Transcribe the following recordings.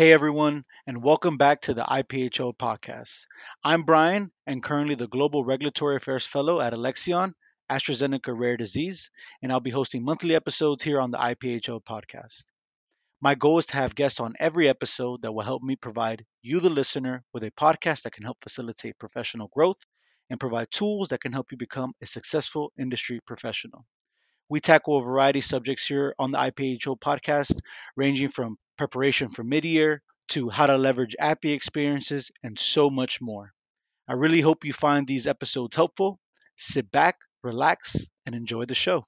Hey everyone, and welcome back to the IPHO podcast. I'm Brian, and currently the Global Regulatory Affairs Fellow at Alexion, AstraZeneca Rare Disease, and I'll be hosting monthly episodes here on the IPHO podcast. My goal is to have guests on every episode that will help me provide you, the listener, with a podcast that can help facilitate professional growth and provide tools that can help you become a successful industry professional. We tackle a variety of subjects here on the IPHO podcast, ranging from preparation for mid-year to how to leverage API experiences and so much more. I really hope you find these episodes helpful. Sit back, relax, and enjoy the show.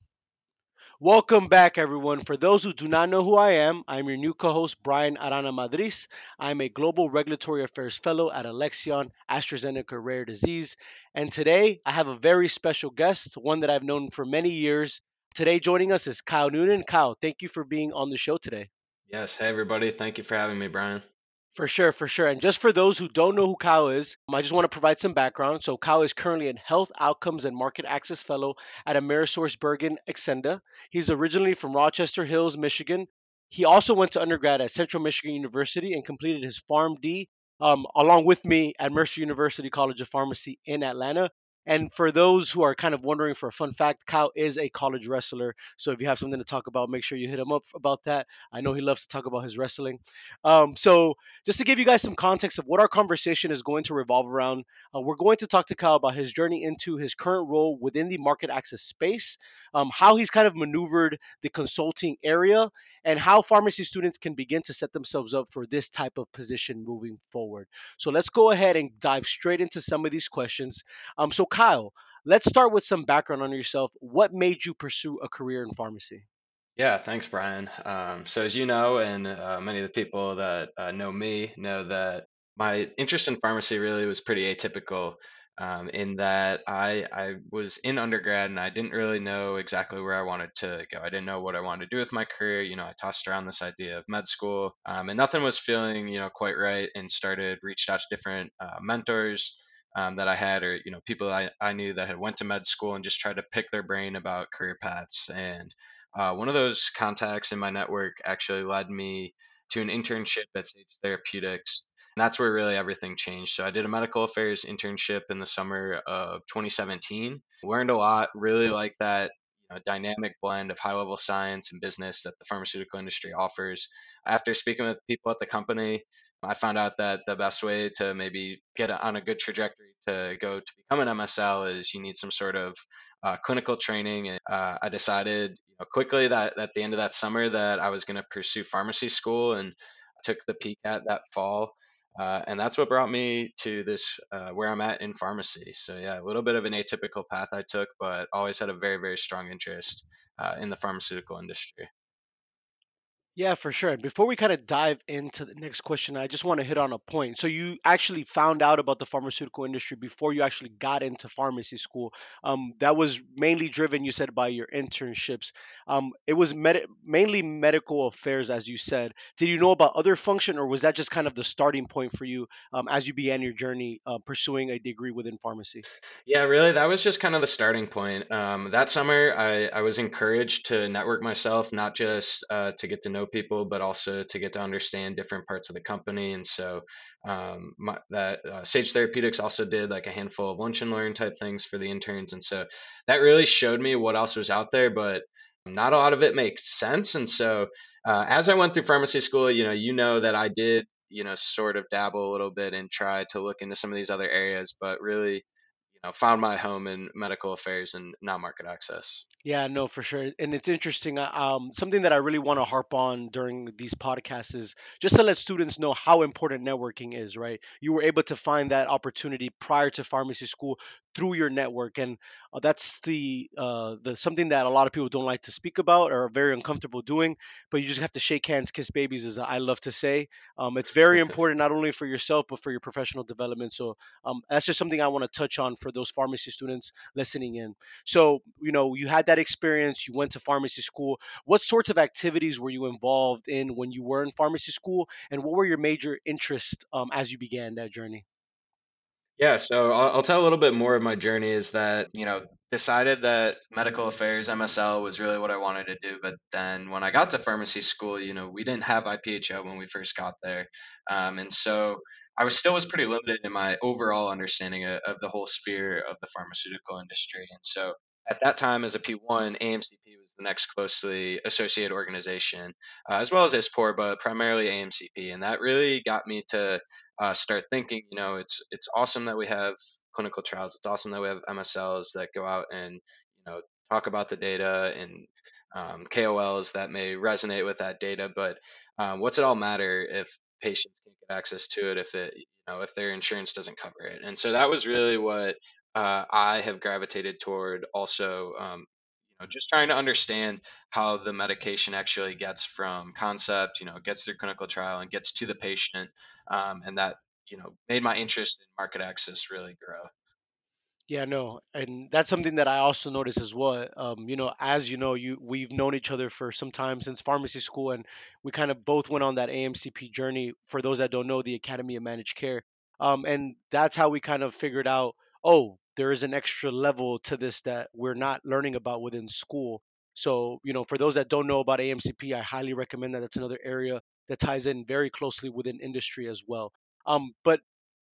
Welcome back, everyone. For those who do not know who I am, I'm your new co host, Brian Arana Madriz. I'm a Global Regulatory Affairs Fellow at Alexion AstraZeneca Rare Disease. And today I have a very special guest, one that I've known for many years. Today joining us is Kyle Noonan. Kyle, thank you for being on the show today. Yes. Hey, everybody. Thank you for having me, Brian. For sure, for sure. And just for those who don't know who Kyle is, I just want to provide some background. So, Kyle is currently a Health Outcomes and Market Access Fellow at AmerisourceBergen Xcenda. He's originally from Rochester Hills, Michigan. He also went to undergrad at Central Michigan University and completed his PharmD um, along with me at Mercer University College of Pharmacy in Atlanta. And for those who are kind of wondering for a fun fact, Kyle is a college wrestler. So if you have something to talk about, make sure you hit him up about that. I know he loves to talk about his wrestling. Um, so just to give you guys some context of what our conversation is going to revolve around, uh, we're going to talk to Kyle about his journey into his current role within the market access space, um, how he's kind of maneuvered the consulting area, and how pharmacy students can begin to set themselves up for this type of position moving forward. So let's go ahead and dive straight into some of these questions. Um, so Kyle, let's start with some background on yourself. What made you pursue a career in pharmacy? Yeah, thanks, Brian. Um, so, as you know, and uh, many of the people that uh, know me know that my interest in pharmacy really was pretty atypical um, in that I, I was in undergrad and I didn't really know exactly where I wanted to go. I didn't know what I wanted to do with my career. You know, I tossed around this idea of med school um, and nothing was feeling, you know, quite right and started, reached out to different uh, mentors um, that I had, or you know, people I, I knew that had went to med school and just tried to pick their brain about career paths. And uh, one of those contacts in my network actually led me to an internship at Sage Therapeutics. And that's where really everything changed. So I did a medical affairs internship in the summer of 2017. Learned a lot. Really like that dynamic blend of high level science and business that the pharmaceutical industry offers. After speaking with people at the company, I found out that the best way to maybe get on a good trajectory to go to become an MSL is you need some sort of uh, clinical training. And uh, I decided you know, quickly that at the end of that summer that I was going to pursue pharmacy school and took the PCAT that fall. Uh, and that's what brought me to this uh, where I'm at in pharmacy. So yeah, a little bit of an atypical path I took, but always had a very very strong interest uh, in the pharmaceutical industry. Yeah, for sure. And before we kind of dive into the next question, I just want to hit on a point. So you actually found out about the pharmaceutical industry before you actually got into pharmacy school. Um, that was mainly driven, you said, by your internships. Um, it was med- mainly medical affairs, as you said. Did you know about other function, or was that just kind of the starting point for you um, as you began your journey uh, pursuing a degree within pharmacy? Yeah, really, that was just kind of the starting point. Um, that summer, I, I was encouraged to network myself, not just uh, to get to know people, but also to get to understand different parts of the company. And so, um, my, that uh, Sage Therapeutics also did like a handful of lunch and learn type things for the interns, and so that really showed me what else was out there. But not a lot of it makes sense. And so, uh, as I went through pharmacy school, you know, you know that I did you know sort of dabble a little bit and try to look into some of these other areas but really know, found my home in medical affairs and now market access. Yeah, no, for sure. And it's interesting. uh, Um, something that I really want to harp on during these podcasts is just to let students know how important networking is, right? You were able to find that opportunity prior to pharmacy school through your network. And uh, that's the, uh, the something that a lot of people don't like to speak about or are very uncomfortable doing. But you just have to shake hands, kiss babies, as I love to say. Um, it's very important, not only for yourself, but for your professional development. So um, that's just something I want to touch on for those pharmacy students listening in. So, you know, you had that experience, you went to pharmacy school. What sorts of activities were you involved in when you were in pharmacy school? And what were your major interests um, as you began that journey? Yeah, so I'll, I'll tell a little bit more of my journey is that, you know, decided that medical affairs MSL was really what I wanted to do. But then when I got to pharmacy school, you know, we didn't have IPHO when we first got there, um, and so I was still was pretty limited in my overall understanding of, of the whole sphere of the pharmaceutical industry. And so at that time, as a P1, AMCP next closely associated organization, uh, as well as ISPOR, but primarily AMCP. And that really got me to uh, start thinking, you know, it's it's awesome that we have clinical trials. It's awesome that we have MSLs that go out and you know talk about the data and um, KOLs that may resonate with that data. But um, what's it all matter if patients can't get access to it if it you know if their insurance doesn't cover it? And so that was really what uh, I have gravitated toward. Also, um, just trying to understand how the medication actually gets from concept, you know, gets through clinical trial and gets to the patient, um, and that you know made my interest in market access really grow. Yeah, no, and that's something that I also noticed as well. Um, you know, as you know, you we've known each other for some time since pharmacy school, and we kind of both went on that AMCP journey. For those that don't know, the Academy of Managed Care, um, and that's how we kind of figured out, oh, there is an extra level to this that we're not learning about within school. So, you know, for those that don't know about AMCP, I highly recommend that. That's another area that ties in very closely within industry as well. Um, but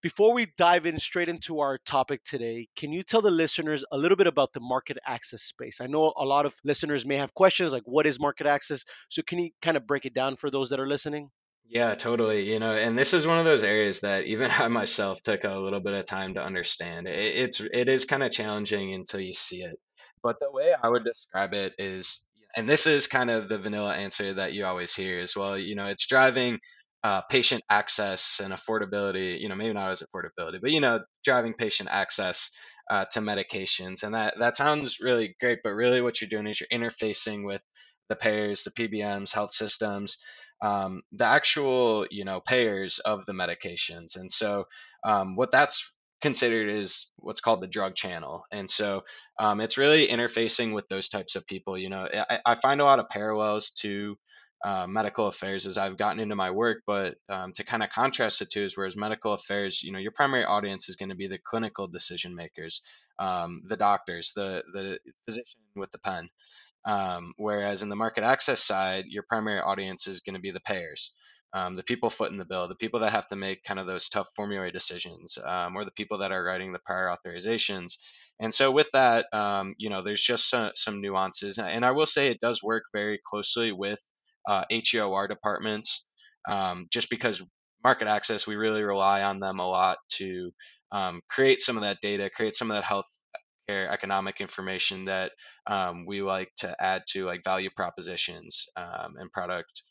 before we dive in straight into our topic today, can you tell the listeners a little bit about the market access space? I know a lot of listeners may have questions like, what is market access? So, can you kind of break it down for those that are listening? Yeah, totally. You know, and this is one of those areas that even I myself took a little bit of time to understand. It, it's it is kind of challenging until you see it. But the way I would describe it is, and this is kind of the vanilla answer that you always hear as well. You know, it's driving uh, patient access and affordability. You know, maybe not as affordability, but you know, driving patient access uh, to medications, and that that sounds really great. But really, what you're doing is you're interfacing with the payers, the PBMs, health systems, um, the actual you know payers of the medications, and so um, what that's considered is what's called the drug channel, and so um, it's really interfacing with those types of people. You know, I, I find a lot of parallels to uh, medical affairs as I've gotten into my work, but um, to kind of contrast the two is whereas medical affairs, you know, your primary audience is going to be the clinical decision makers, um, the doctors, the the physician with the pen, um, whereas in the market access side, your primary audience is going to be the payers, um, the people footing the bill, the people that have to make kind of those tough formulary decisions, um, or the people that are writing the prior authorizations. And so with that, um, you know, there's just some, some nuances, and I will say it does work very closely with uh, HEOR departments, um, just because market access, we really rely on them a lot to um, create some of that data, create some of that health economic information that um, we like to add to like value propositions um, and product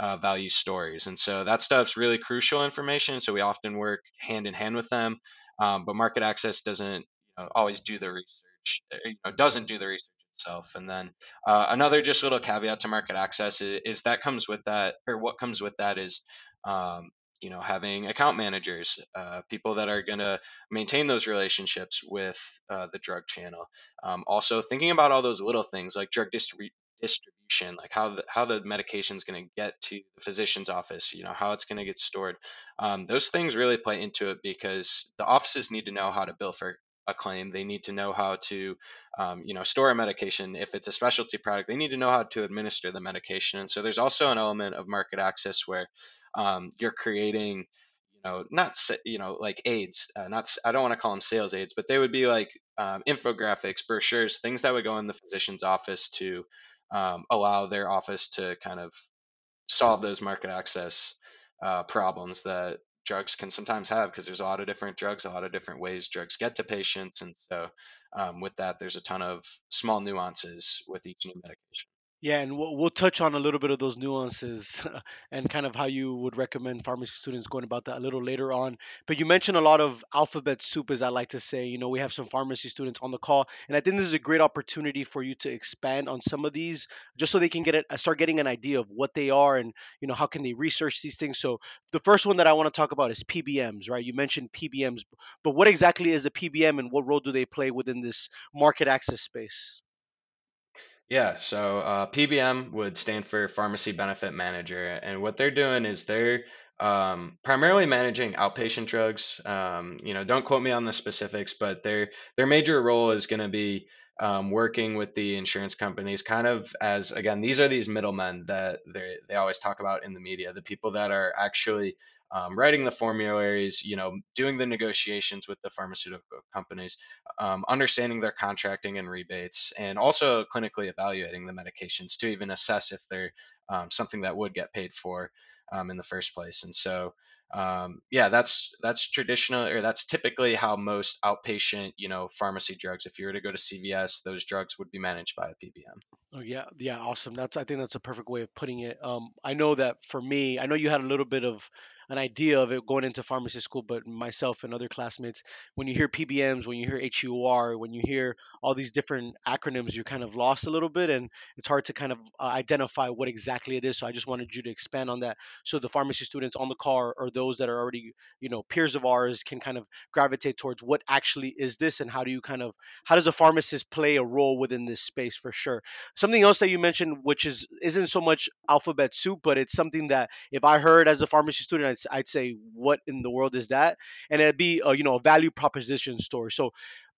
uh, value stories. And so that stuff's really crucial information. So we often work hand in hand with them. Um, but market access doesn't you know, always do the research, uh, you know, doesn't do the research itself. And then uh, another just little caveat to market access is, is, that comes with that, or what comes with that is um, you know having account managers uh, people that are going to maintain those relationships with uh, the drug channel. Um, also thinking about all those little things like drug distribu- distribution like how the, how the medication is going to get to the physician's office you know how it's going to get stored. Um, those things really play into it because the offices need to know how to bill for a claim. They need to know how to um, you know store a medication. If it's a specialty product they need to know how to administer the medication. And so there's also an element of market access where um, you're creating you know not you know like aids uh, not i don't want to call them sales aids but they would be like um, infographics brochures things that would go in the physician's office to um, allow their office to kind of solve those market access uh, problems that drugs can sometimes have because there's a lot of different drugs a lot of different ways drugs get to patients and so um, with that there's a ton of small nuances with each new medication Yeah, and we'll, we'll touch on a little bit of those nuances and kind of how you would recommend pharmacy students going about that a little later on. But you mentioned a lot of alphabet soup, as I like to say. You know, we have some pharmacy students on the call, and I think this is a great opportunity for you to expand on some of these, just so they can get it, start getting an idea of what they are, and you know how can they research these things. So the first one that I want to talk about is PBMs, right? You mentioned PBMs, but what exactly is a PBM, and what role do they play within this market access space? Yeah, so uh, PBM would stand for Pharmacy Benefit Manager, and what they're doing is they're um, primarily managing outpatient drugs. Um, you know, don't quote me on the specifics, but their their major role is going to be um, working with the insurance companies, kind of as again, these are these middlemen that they they always talk about in the media, the people that are actually um, writing the formularies, you know, doing the negotiations with the pharmaceutical companies, um, understanding their contracting and rebates, and also clinically evaluating the medications to even assess if they're um, something that would get paid for um, in the first place. And so, um, yeah, that's that's traditional or that's typically how most outpatient, you know, pharmacy drugs. If you were to go to CVS, those drugs would be managed by a PBM. Oh yeah, yeah, awesome. That's I think that's a perfect way of putting it. Um, I know that for me, I know you had a little bit of an idea of it going into pharmacy school, but myself and other classmates, when you hear PBMs, when you hear HEOR, when you hear all these different acronyms, you're kind of lost a little bit, and it's hard to kind of uh, identify what exactly it is. So I just wanted you to expand on that, so the pharmacy students on the car or those that are already, you know, peers of ours can kind of gravitate towards what actually is this, and how do you kind of how does a pharmacist play a role within this space for sure. Something else that you mentioned, which is isn't so much alphabet soup, but it's something that if I heard as a pharmacy student, I'd, I'd say, "What in the world is that?" And it'd be, a, you know, a value proposition story. So,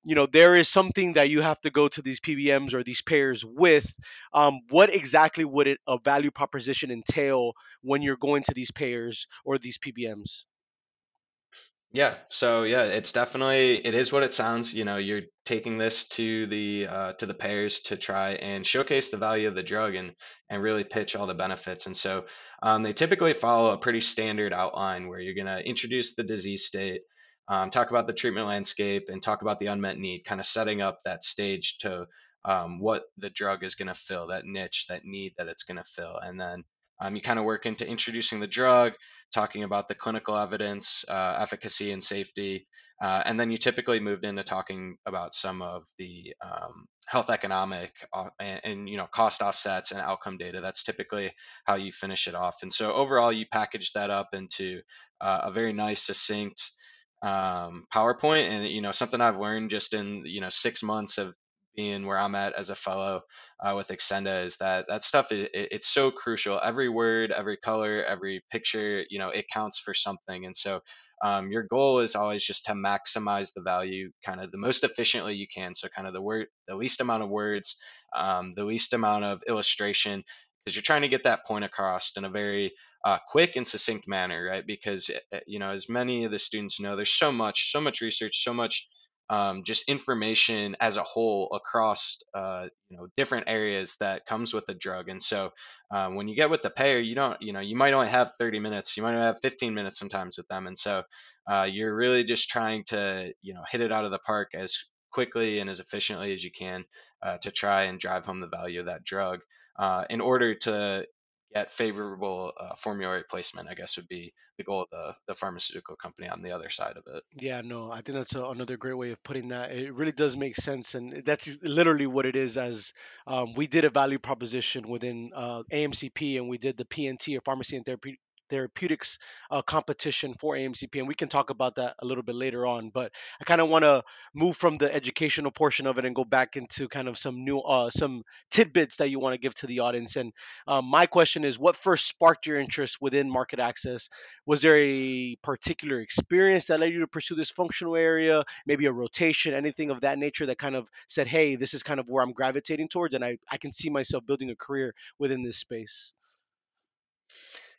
you know, there is something that you have to go to these PBMs or these payers with. Um, what exactly would it a value proposition entail when you're going to these payers or these PBMs? Yeah, so yeah, it's definitely it is what it sounds. You know, you're taking this to the uh, to the payers to try and showcase the value of the drug and and really pitch all the benefits. And so um, they typically follow a pretty standard outline where you're going to introduce the disease state, um, talk about the treatment landscape, and talk about the unmet need, kind of setting up that stage to um, what the drug is going to fill, that niche, that need that it's going to fill, and then um, you kind of work into introducing the drug talking about the clinical evidence, uh, efficacy, and safety. Uh, and then you typically moved into talking about some of the um, health economic uh, and, and, you know cost offsets and outcome data. That's typically how you finish it off. And so overall, you package that up into uh, a very nice, succinct um, PowerPoint. And you know something I've learned just in you know six months of being where I'm at as a fellow uh, with Xcenda is that that stuff is it, it's so crucial. Every word, every color, every picture, you know, it counts for something. And so um, your goal is always just to maximize the value kind of the most efficiently you can. So kind of the word, the least amount of words, um, the least amount of illustration, because you're trying to get that point across in a very uh, quick and succinct manner, right? Because eh, eh, you know, as many of the students know, there's so much, so much research, so much um, just information as a whole across uh, you know different areas that comes with a drug. And so um, when you get with the payer, you don't you know you might only have 30 minutes, you might only have 15 minutes sometimes with them, and so uh, you're really just trying to you know hit it out of the park as quickly and as efficiently as you can uh, to try and drive home the value of that drug uh, in order to get favorable uh, formulary placement, I guess would be the goal of the, the pharmaceutical company on the other side of it. Yeah, no, I think that's a, another great way of putting that. It really does make sense, and that's literally what it is. As um, we did a value proposition within uh, AMCP, and we did the PNT or Pharmacy and Therapy therapeutics uh, competition for AMCP, and we can talk about that a little bit later on. But I kind of want to move from the educational portion of it and go back into kind of some new, uh, some tidbits that you want to give to the audience. And um, my question is, what first sparked your interest within market access? Was there a particular experience that led you to pursue this functional area? Maybe a rotation, anything of that nature that kind of said, "Hey, this is kind of where I'm gravitating towards, and I I can see myself building a career within this space."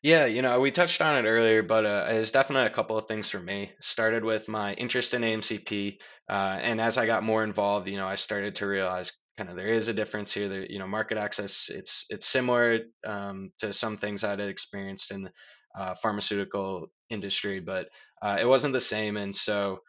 Yeah, you know, we touched on it earlier, but uh, it's definitely a couple of things for me. Started with my interest in AMCP, uh, and as I got more involved, you know, I started to realize kind of there is a difference here. That you know, market access it's it's similar um, to some things I'd experienced in the uh, pharmaceutical industry, but uh, it wasn't the same. And so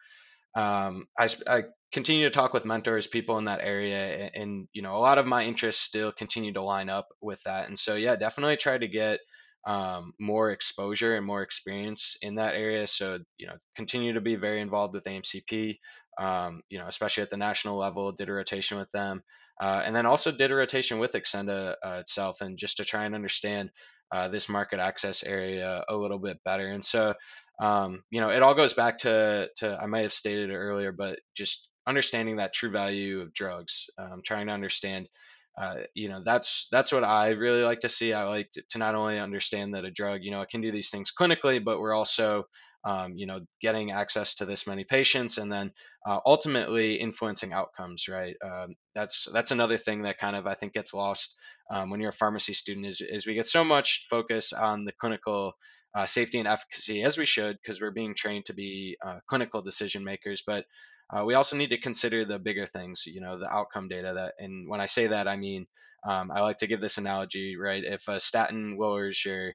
um, I, I continue to talk with mentors, people in that area, and, and you know, a lot of my interests still continue to line up with that. And so, yeah, definitely try to get um, more exposure and more experience in that area. So, you know, continue to be very involved with AMCP, um, you know, especially at the national level, did a rotation with them. Uh, and then also did a rotation with Xcenda uh, itself, and just to try and understand uh, this market access area a little bit better. And so, um, you know, it all goes back to, to I might have stated it earlier, but just understanding that true value of drugs, um, trying to understand uh, you know that's that's what I really like to see. I like to, to, not only understand that a drug, you know, it can do these things clinically, but we're also um, you know getting access to this many patients and then uh, ultimately influencing outcomes. Right. Um, that's that's another thing that kind of I think gets lost um, when you're a pharmacy student is is we get so much focus on the clinical uh, safety and efficacy as we should because we're being trained to be uh, clinical decision makers, but uh, we also need to consider the bigger things, you know, the outcome data. That, and when I say that, I mean, um, I like to give this analogy, right? If a statin lowers your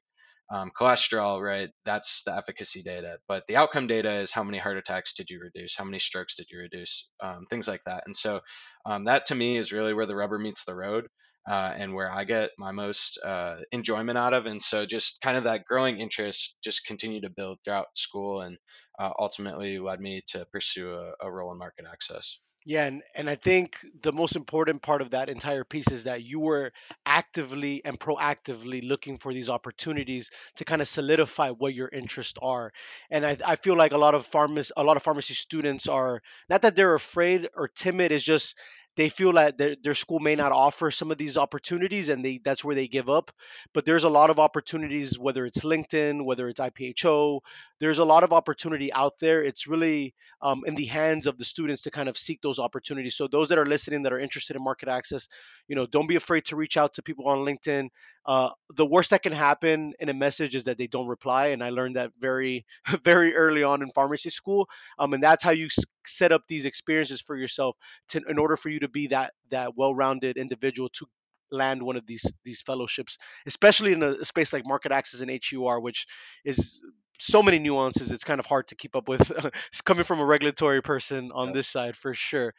um, cholesterol, right, that's the efficacy data. But the outcome data is how many heart attacks did you reduce? How many strokes did you reduce? Um, things like that. And so um, that to me is really where the rubber meets the road. Uh, and where I get my most uh, enjoyment out of. And so just kind of that growing interest just continued to build throughout school and uh, ultimately led me to pursue a, a role in market access. Yeah, and, and I think the most important part of that entire piece is that you were actively and proactively looking for these opportunities to kind of solidify what your interests are. And I, I feel like a lot of pharmacy a lot of pharmacy students are not that they're afraid or timid, it's just they feel that their, their school may not offer some of these opportunities and they that's where they give up. But there's a lot of opportunities whether it's linkedin whether it's ipho there's a lot of opportunity out there. It's really um, in the hands of the students to kind of seek those opportunities. So those that are listening that are interested in market access you know don't be afraid to reach out to people on linkedin. Uh, the worst that can happen in a message is that they don't reply. And i learned that very very early on in pharmacy school. Um, and that's how you set up these experiences for yourself to, in order for you to be that that well-rounded individual to land one of these these fellowships, especially in a space like market access and HEOR, which is so many nuances. It's kind of hard to keep up with. coming from a regulatory person on this side for sure.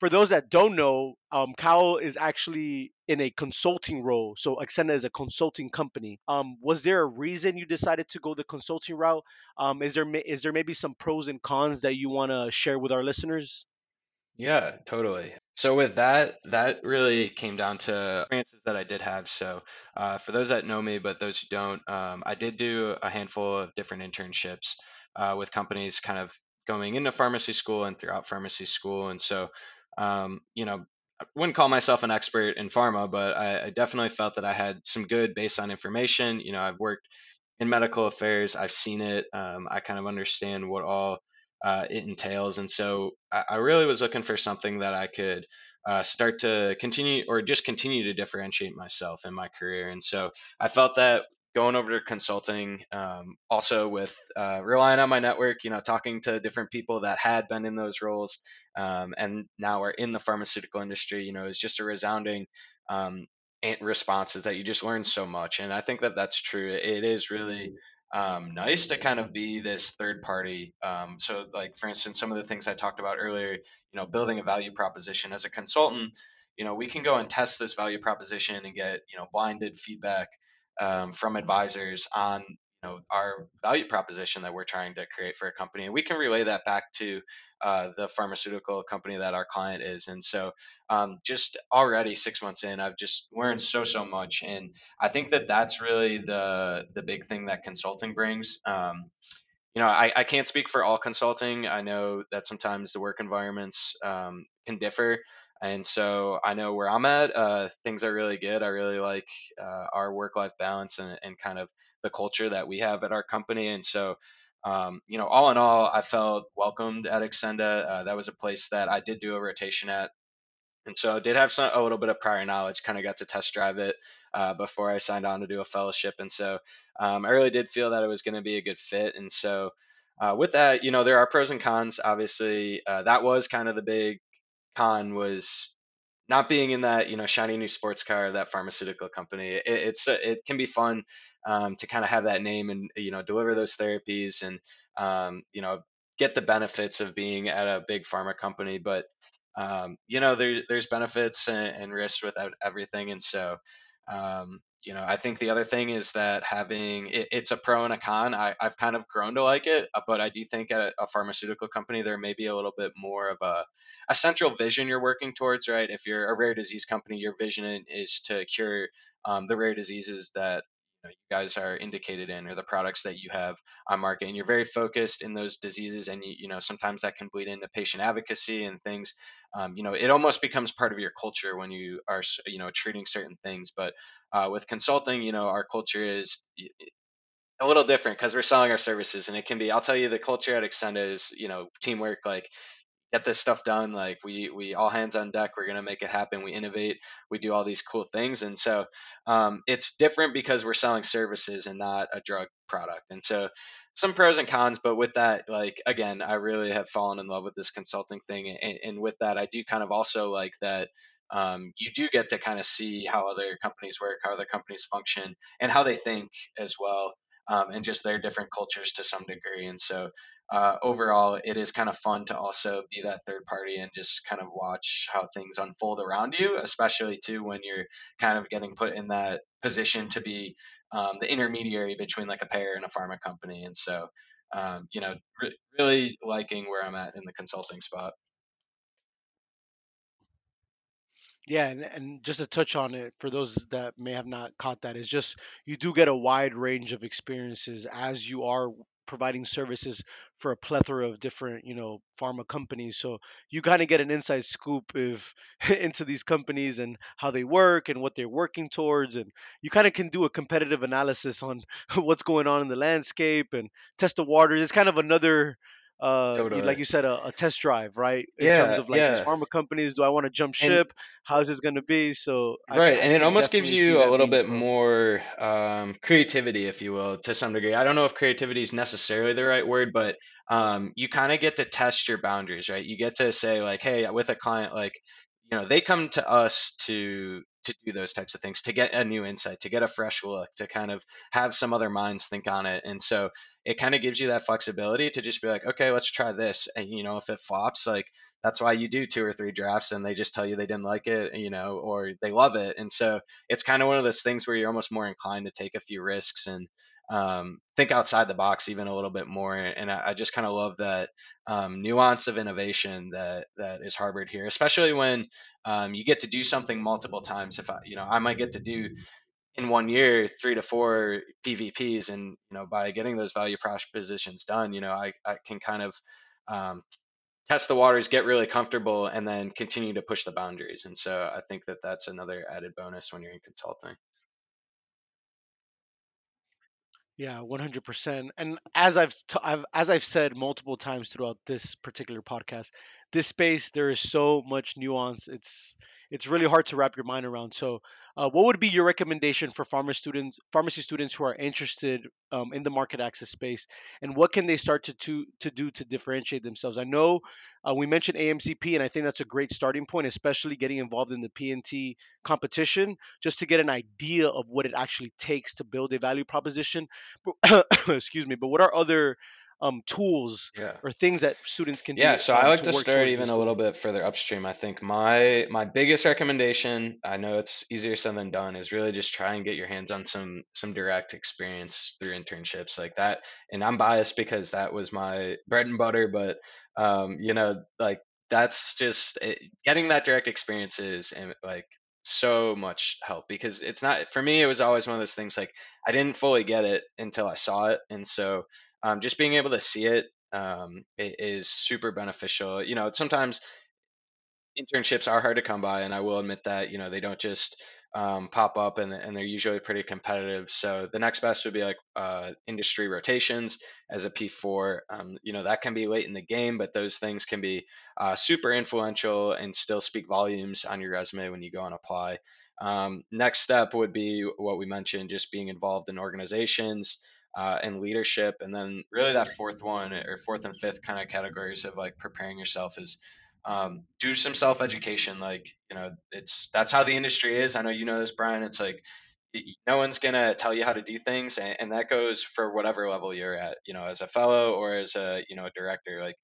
For those that don't know, um, Kyle is actually in a consulting role. So Xcenda is a consulting company. Um, was there a reason you decided to go the consulting route? Um, is there is there maybe some pros and cons that you want to share with our listeners? Yeah, totally. So with that, that really came down to experiences that I did have. So uh, for those that know me, but those who don't, um, I did do a handful of different internships uh, with companies kind of going into pharmacy school and throughout pharmacy school. And so, um, you know, I wouldn't call myself an expert in pharma, but I, I definitely felt that I had some good baseline information. You know, I've worked in medical affairs. I've seen it. Um, I kind of understand what all uh, it entails. And so I, I, really was looking for something that I could uh, start to continue or just continue to differentiate myself in my career. And so I felt that going over to consulting, um, also with uh, relying on my network, you know, talking to different people that had been in those roles um, and now are in the pharmaceutical industry, you know, is just a resounding um, response is that you just learn so much. And I think that that's true. It is really um, nice to kind of be this third party. Um, so, like for instance, some of the things I talked about earlier, you know, building a value proposition as a consultant, you know, we can go and test this value proposition and get you know blinded feedback um, from advisors on know our value proposition that we're trying to create for a company and we can relay that back to uh, the pharmaceutical company that our client is and so um, just already six months in i've just learned so so much and i think that that's really the the big thing that consulting brings um, you know I, I can't speak for all consulting i know that sometimes the work environments um, can differ and so I know where I'm at. Uh, things are really good. I really like uh, our work-life balance and, and kind of the culture that we have at our company. And so, um, you know, all in all, I felt welcomed at Xcenda. Uh, that was a place that I did do a rotation at. And so I did have some, a little bit of prior knowledge, kind of got to test drive it uh, before I signed on to do a fellowship. And so um, I really did feel that it was going to be a good fit. And so uh, with that, you know, there are pros and cons. Obviously, uh, that was kind of the big con was not being in that you know shiny new sports car that pharmaceutical company it, it's it can be fun um, to kind of have that name and you know deliver those therapies and um, you know get the benefits of being at a big pharma company but um, you know there, there's benefits and, and risks without everything and so um, you know, I think the other thing is that having it, it's a pro and a con. I, I've kind of grown to like it, uh, but I do think at a, a pharmaceutical company there may be a little bit more of a, a central vision you're working towards, right? If you're a rare disease company, your vision is to cure um, the rare diseases that know, you guys are indicated in or the products that you have on market and you're very focused in those diseases and you, you know sometimes that can bleed into patient advocacy and things um, you know it almost becomes part of your culture when you are you know treating certain things but uh, with consulting you know our culture is a little different because we're selling our services and it can be i'll tell you the culture at Xcenda is you know teamwork like get this stuff done like we we all hands on deck we're to make it happen we innovate we do all these cool things and so um, it's different because we're selling services and not a drug product and so some pros and cons but with that like again i really have fallen in love with this consulting thing and, and with that i do kind of also like that um, you do get to kind of see how other companies work how other companies function and how they think as well um, and just their different cultures to some degree and so uh, overall, it is kind of fun to also be that third party and just kind of watch how things unfold around you, especially too when you're kind of getting put in that position to be um, the intermediary between like a payer and a pharma company. And so, um, you know, re- really liking where I'm at in the consulting spot. Yeah, and, and just to touch on it for those that may have not caught that is just you do get a wide range of experiences as you are providing services for a plethora of different, you know, pharma companies. So you kind of get an inside scoop if into these companies and how they work and what they're working towards, and you kind of can do a competitive analysis on what's going on in the landscape and test the waters. It's kind of another uh Totally. like you said a, a test drive right in terms of like these pharma companies do i want to jump And ship how's this going to be so Right, I and it almost gives you a little bit more um, creativity, if you will, to some degree. I don't know if creativity is necessarily the right word, but um, you kind of get to test your boundaries, right? You get to say like, hey, with a client, like, you know, they come to us to to do those types of things, to get a new insight, to get a fresh look, to kind of have some other minds think on it, and so it kind of gives you that flexibility to just be like, okay, let's try this, and you know, if it flops, like that's why you do two or three drafts and they just tell you they didn't like it, you know, or they love it. And so it's kind of one of those things where you're almost more inclined to take a few risks and um, think outside the box even a little bit more. And I, I just kind of love that um, nuance of innovation that that is harbored here, especially when um, you get to do something multiple times. If I, you know, I might get to do in one year three to four PVPs, and you know, by getting those value propositions done, you know, I, I can kind of um, test the waters, get really comfortable, and then continue to push the boundaries. And so I think that that's another added bonus when you're in consulting. Yeah, 100%. And as I've, t- I've as I've said multiple times throughout this particular podcast, this space there is so much nuance. It's it's really hard to wrap your mind around. So, uh, what would be your recommendation for pharma students, pharmacy students who are interested um, in the market access space, and what can they start to to, to do to differentiate themselves? I know uh, we mentioned AMCP, and I think that's a great starting point, especially getting involved in the PNT competition, just to get an idea of what it actually takes to build a value proposition excuse me, but what are other um, tools Yeah. or things that students can Yeah, do so I um, like to to start even a little bit further upstream. I think my my biggest recommendation, I know it's easier said than done, is really just try and get your hands on some some direct experience through internships like that. And I'm biased because that was my bread and butter, but um, you know, like that's just it, getting that direct experience is and like so much help because it's not for me. It was always one of those things like I didn't fully get it until I saw it, and so um, just being able to see it um, i- is super beneficial. You know, sometimes internships are hard to come by, and I will admit that. You know, they don't just um, pop up, and and they're usually pretty competitive. So the next best would be like uh, industry rotations as a P4. Um, you know, that can be late in the game, but those things can be uh, super influential and still speak volumes on your resume when you go and apply. Um, next step would be what we mentioned, just being involved in organizations. Uh, and leadership, and then really that fourth one or fourth and fifth kind of categories of like preparing yourself is um, do some self education. Like you know, it's that's how the industry is. I know you know this, Brian. It's like no one's gonna tell you how to do things, and, and that goes for whatever level you're at. You know, as a fellow or as a you know a director, like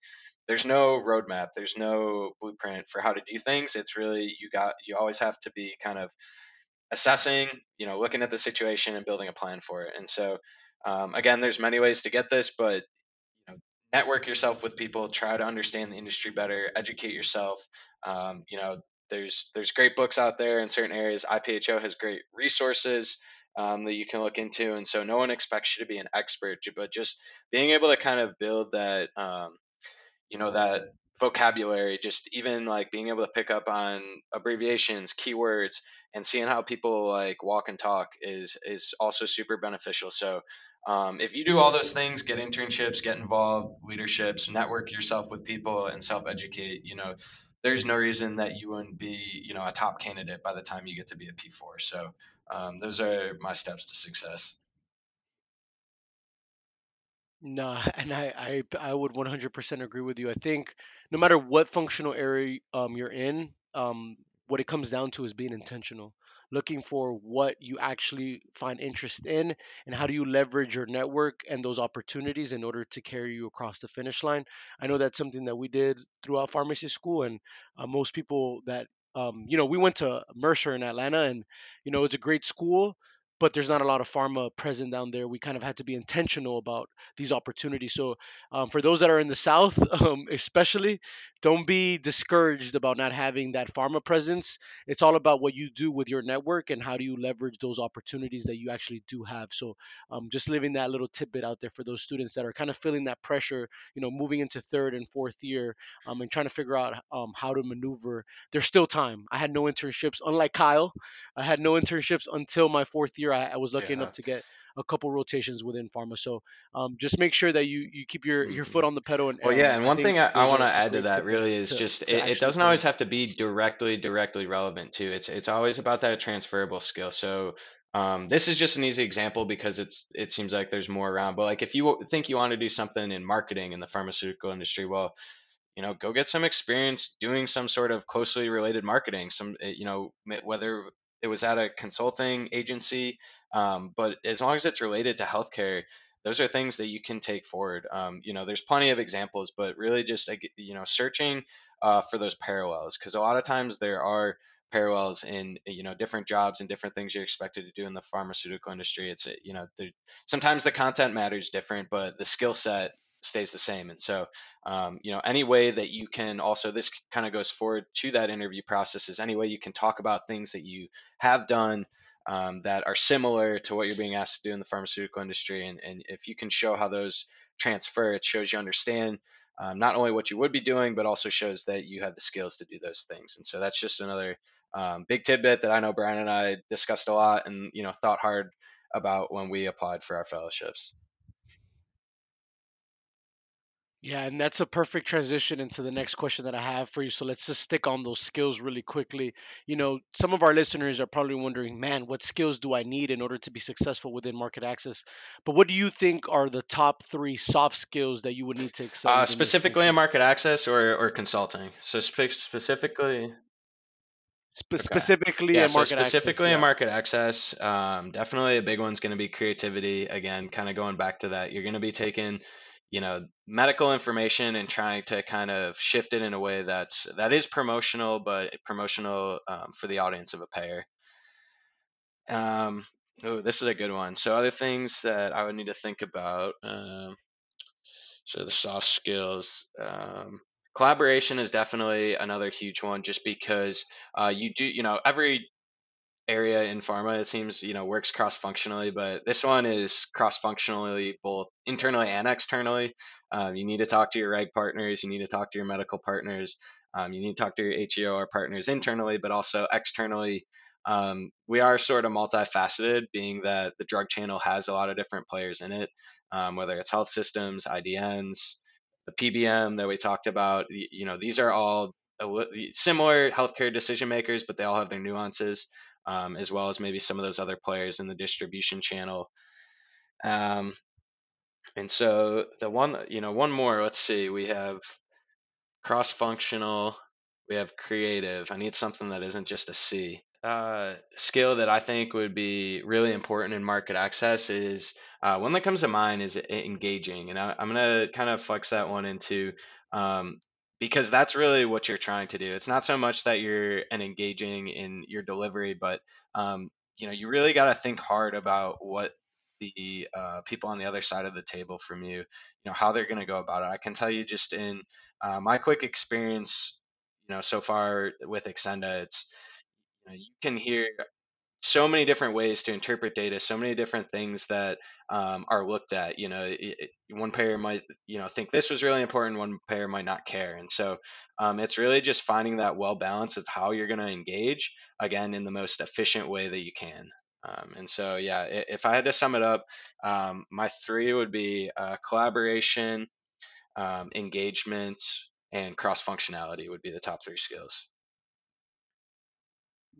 there's no roadmap, there's no blueprint for how to do things. It's really you got you always have to be kind of assessing, you know, looking at the situation and building a plan for it. And so, um, again, there's many ways to get this, but you know, network yourself with people, try to understand the industry better, educate yourself. Um, you know, there's there's great books out there in certain areas. IPHO has great resources. um, that you can look into. And so no one expects you to be an expert, but just being able to kind of build that, um, you know, that vocabulary, just even like being able to pick up on abbreviations, keywords, and seeing how people like walk and talk is is also super beneficial. So um, if you do all those things, get internships, get involved, leaderships, network yourself with people, and self educate, you know, there's no reason that you wouldn't be, you know, a top candidate by the time you get to be a P4. So um, those are my steps to success. No, and I, I I would 100% agree with you. I think no matter what functional area um, you're in, um, what it comes down to is being intentional, looking for what you actually find interest in, and how do you leverage your network and those opportunities in order to carry you across the finish line. I know that's something that we did throughout pharmacy school, and uh, most people that um, you know, we went to Mercer in Atlanta, and you know, it's a great school, but there's not a lot of pharma present down there. We kind of had to be intentional about these opportunities. So, um, for those that are in the South, um, especially, don't be discouraged about not having that pharma presence. It's all about what you do with your network and how do you leverage those opportunities that you actually do have. So, um, just leaving that little tidbit out there for those students that are kind of feeling that pressure, you know, moving into third and fourth year um, and trying to figure out um, how to maneuver. There's still time. I had no internships, unlike Kyle. I had no internships until my fourth year. I, I was lucky Yeah. enough to get a couple rotations within pharma. So um, just make sure that you you keep your your Mhm. foot on the pedal. And Well, yeah, and I one thing I, I want to add to that really is to just to it, it doesn't always have to be directly directly relevant too. It's it's always about that transferable skill. So um, this is just an easy example because it's it seems like there's more around. But like if you think you want to do something in marketing in the pharmaceutical industry, well, you know, go get some experience doing some sort of closely related marketing. Some, eh, you know, whether it was at a consulting agency, um, but as long as it's related to healthcare, those are things that you can take forward. Um, you know, there's plenty of examples, but really just you know, searching uh, for those parallels because a lot of times there are parallels in you know different jobs and different things you're expected to do in the pharmaceutical industry. It's you know, sometimes the content matters different, but the skill set stays the same. And so um, you know any way that you can also this kind of goes forward to that interview process is any way you can talk about things that you have done um, that are similar to what you're being asked to do in the pharmaceutical industry and, and if you can show how those transfer it shows you understand um, not only what you would be doing but also shows that you have the skills to do those things and so that's just another um, big tidbit that i know brian and i discussed a lot and you know thought hard about when we applied for our fellowships Yeah, and that's a perfect transition into the next question that I have for you. So let's just stick on those skills really quickly. You know, some of our listeners are probably wondering, man, what skills do I need in order to be successful within market access? But what do you think are the top three soft skills that you would need to excel uh, specifically in market access or, or consulting so spe- specifically Spe- Okay. specifically Yeah, in so market access, specifically in yeah. market access, um, definitely a big one's going to be creativity. Again, kind of going back to that, you're going to be taking, you know, medical information and trying to kind of shift it in a way that's that is promotional, but promotional um, for the audience of a payer. Um, oh, this is a good one. So other things that I would need to think about. Um, so the soft skills. Um, collaboration is definitely another huge one, just because uh, you do, you know, every area in pharma it seems you know works cross functionally but this one is cross functionally both internally and externally. Um, you need to talk to your reg partners you need to talk to your medical partners um, you need to talk to your HEOR partners internally but also externally. Um, we are sort of multifaceted being that the drug channel has a lot of different players in it um, whether it's health systems IDNs the PBM that we talked about you know these are all similar healthcare decision makers but they all have their nuances um, as well as maybe some of those other players in the distribution channel. Um, and so the one, you know, one more. Let's see. We have cross-functional. We have creative. I need something that isn't just a C. Uh, skill that I think would be really important in market access is uh, one that comes to mind is engaging, and I, am gonna kind of flex that one into um, because that's really what you're trying to do. It's not so much that you're an engaging in your delivery, but um, you know you really got to think hard about what the uh, people on the other side of the table from you, you know how they're going to go about it. I can tell you just in uh, my quick experience, you know, so far with Xcenda, it's you, know, you can hear so many different ways to interpret data, so many different things that um, are looked at. You know, it, it, one payer might you know think this was really important, one payer might not care, and so um, it's really just finding that well balance of how you're going to engage again in the most efficient way that you can. Um, and so, yeah, if I had to sum it up, um, my three would be uh, collaboration, um, engagement, and cross functionality would be the top three skills.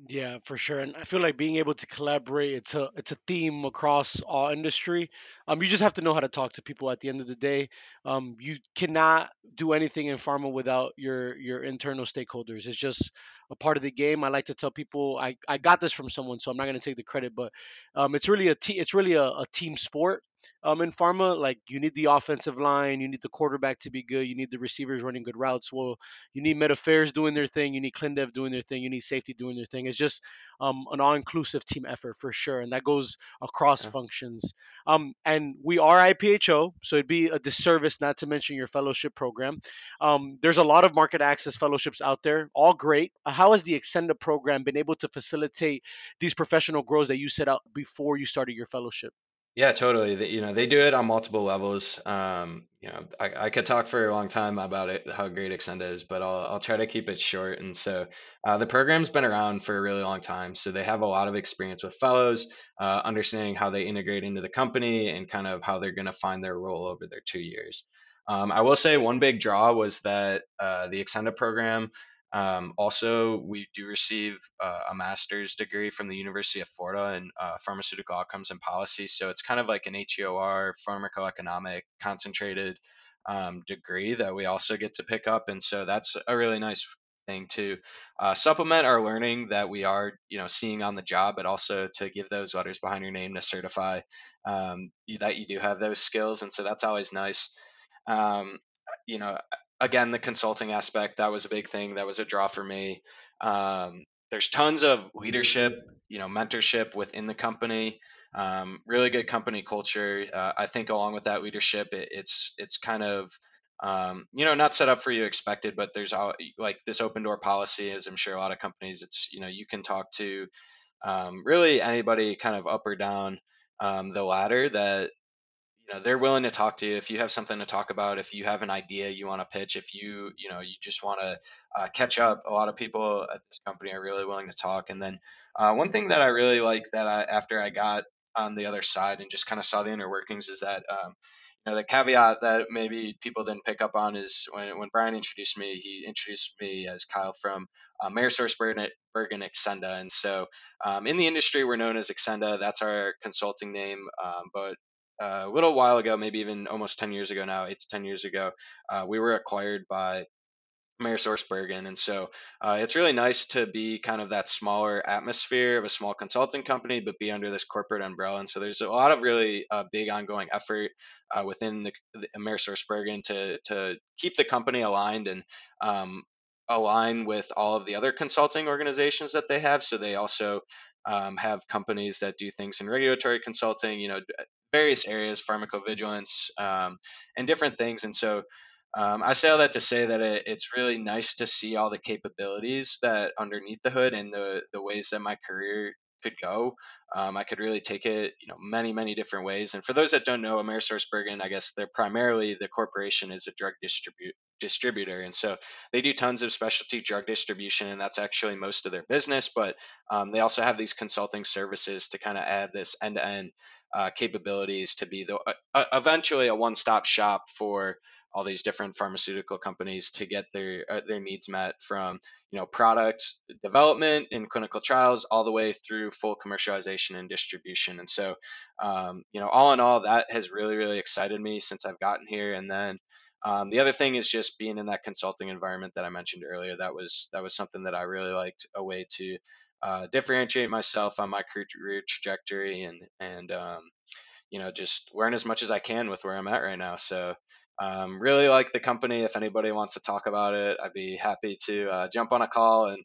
Yeah, for sure. And I feel like being able to collaborate, it's a it's a theme across all industry. Um, you just have to know how to talk to people at the end of the day. Um, you cannot do anything in pharma without your your internal stakeholders. It's just a part of the game. I like to tell people I, I got this from someone, so I'm not gonna take the credit, but um, it's really a te- it's really a, a team sport. Um, in pharma, like you need the offensive line, you need the quarterback to be good, you need the receivers running good routes. Well, you need med affairs doing their thing, you need ClinDev doing their thing, you need safety doing their thing. It's just um, an all-inclusive team effort for sure, and that goes across Yeah. functions. Um, and we are IPHO, so it'd be a disservice not to mention your fellowship program. Um, there's a lot of market access fellowships out there, all great. Uh, How has the Xcenda program been able to facilitate these professional growth that you set out before you started your fellowship? Yeah, totally. You know, they do it on multiple levels. Um, you know, I, I could talk for a long time about it, how great Xcenda is, but I'll, I'll try to keep it short. And so, uh, the program's been around for a really long time, so they have a lot of experience with fellows, uh, understanding how they integrate into the company and kind of how they're going to find their role over their two years. Um, I will say one big draw was that uh, the Xcenda program um, also, we do receive uh, a master's degree from the University of Florida in uh, pharmaceutical outcomes and policy. So it's kind of like an HEOR, pharmacoeconomic concentrated um, degree that we also get to pick up. And so that's a really nice thing to uh, supplement our learning that we are, you know, seeing on the job, but also to give those letters behind your name to certify um, that you do have those skills. And so that's always nice. Um, you know, again, the consulting aspect, that was a big thing. That was a draw for me. Um, there's tons of leadership, you know, mentorship within the company. Um, really good company culture. Uh, I think along with that leadership, it, it's it's kind of um, you know not set up for you expected, but there's all, like this open door policy, as I'm sure a lot of companies. It's you know you can talk to um, really anybody kind of up or down um, the ladder that you know they're willing to talk to you if you have something to talk about if you have an idea you want to pitch if you you know you just want to uh, catch up a lot of people at this company are really willing to talk and then uh, one thing that i really like that I, after i got on the other side and just kind of saw the inner workings is that um, you know the caveat that maybe people didn't pick up on is when, when brian introduced me he introduced me as kyle from uh, Amerisource Bergen, Xcenda. And so um, in the industry, we're known as Xcenda. That's our consulting name. Um, but a little while ago, maybe even almost 10 years ago now, eight to 10 years ago, uh, we were acquired by Mayor Bergen. And so uh, it's really nice to be kind of that smaller atmosphere of a small consulting company, but be under this corporate umbrella. And so there's a lot of really uh, big ongoing effort uh, within the, the Mayor to, to keep the company aligned and um, align with all of the other consulting organizations that they have. So they also um, have companies that do things in regulatory consulting, you know, various areas, pharmacovigilance, um, and different things. And so um, I say all that to say that it, it's really nice to see all the capabilities that underneath the hood and the the ways that my career could go. Um, I could really take it, you know, many many different ways. And for those that don't know, AmerisourceBergen, I guess they're primarily the corporation is a drug distribute distributor, and so they do tons of specialty drug distribution, and that's actually most of their business. But um, they also have these consulting services to kind of add this end to end capabilities to be the uh, uh, eventually a one stop shop for all these different pharmaceutical companies to get their uh, their needs met from you know product development and clinical trials all the way through full commercialization and distribution. And so um, you know all in all that has really really excited me since i've gotten here. And then um, the other thing is just being in that consulting environment that i mentioned earlier. That was that was something that i really liked a way to uh, differentiate myself on my career trajectory and and um, you know just learn as much as I can with where I'm at right now. So um, really like the company. If anybody wants to talk about it, I'd be happy to uh, jump on a call and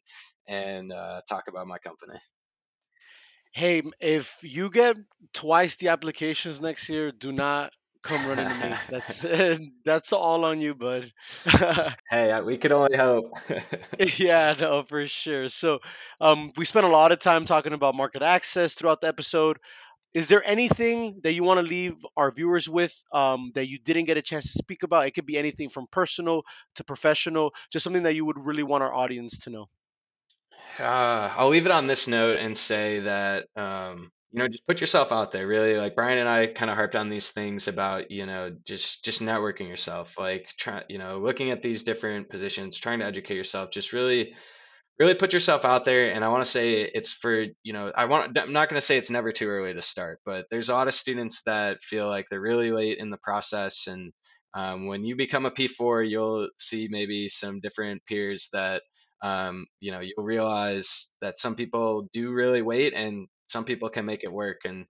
and uh, talk about my company. Hey, if you get twice the applications next year, do not come running to me. That's that's all on you, bud. Hey, we could only hope. yeah, no, for sure. So, um, we spent a lot of time talking about market access throughout the episode. Is there anything that you want to leave our viewers with um, that you didn't get a chance to speak about? It could be anything from personal to professional, just something that you would really want our audience to know. Uh, I'll leave it on this note and say that um, you know just put yourself out there. Really, like Brian and I kind of harped on these things about you know just just networking yourself, like try you know looking at these different positions, trying to educate yourself. Just really really put yourself out there and i want to say it's for you know i want i'm not going to say it's never too early to start but there's a lot of students that feel like they're really late in the process and um, when you become a p4 you'll see maybe some different peers that um, you know you'll realize that some people do really wait and some people can make it work and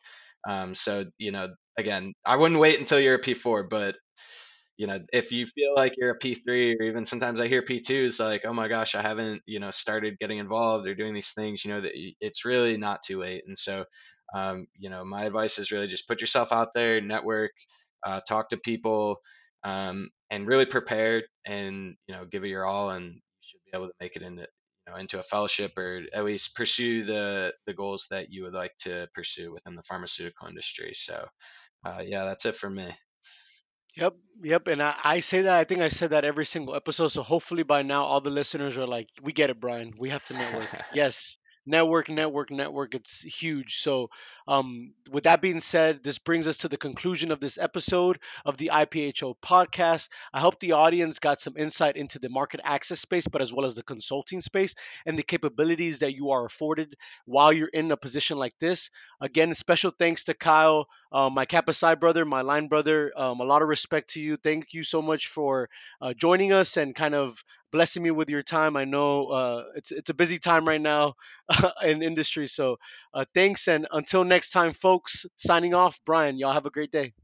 um, so you know again i wouldn't wait until you're a p4 but you know, if you feel like you're a P3 or even sometimes I hear P2s like, oh my gosh, I haven't, you know, started getting involved or doing these things, you know, that it's really not too late. And so, um, you know, my advice is really just put yourself out there, network, uh, talk to people, um, and really prepare and, you know, give it your all and you should be able to make it into, you know, into a fellowship or at least pursue the, the goals that you would like to pursue within the pharmaceutical industry. So, uh, yeah, that's it for me. Yep, yep. And I, I say that, I think I said that every single episode. So hopefully by now, all the listeners are like, we get it, Brian. We have to network. Yes, network, network, network. It's huge. So, um, with that being said, this brings us to the conclusion of this episode of the IPHO podcast. I hope the audience got some insight into the market access space, but as well as the consulting space and the capabilities that you are afforded while you're in a position like this. Again, special thanks to Kyle uh, my Kappa Psi brother, my line brother. Um, a lot of respect to you. Thank you so much for uh, joining us and kind of blessing me with your time. I know uh, it's it's a busy time right now in industry, so uh, thanks and until next time, folks. Signing off, Brian. Y'all have a great day.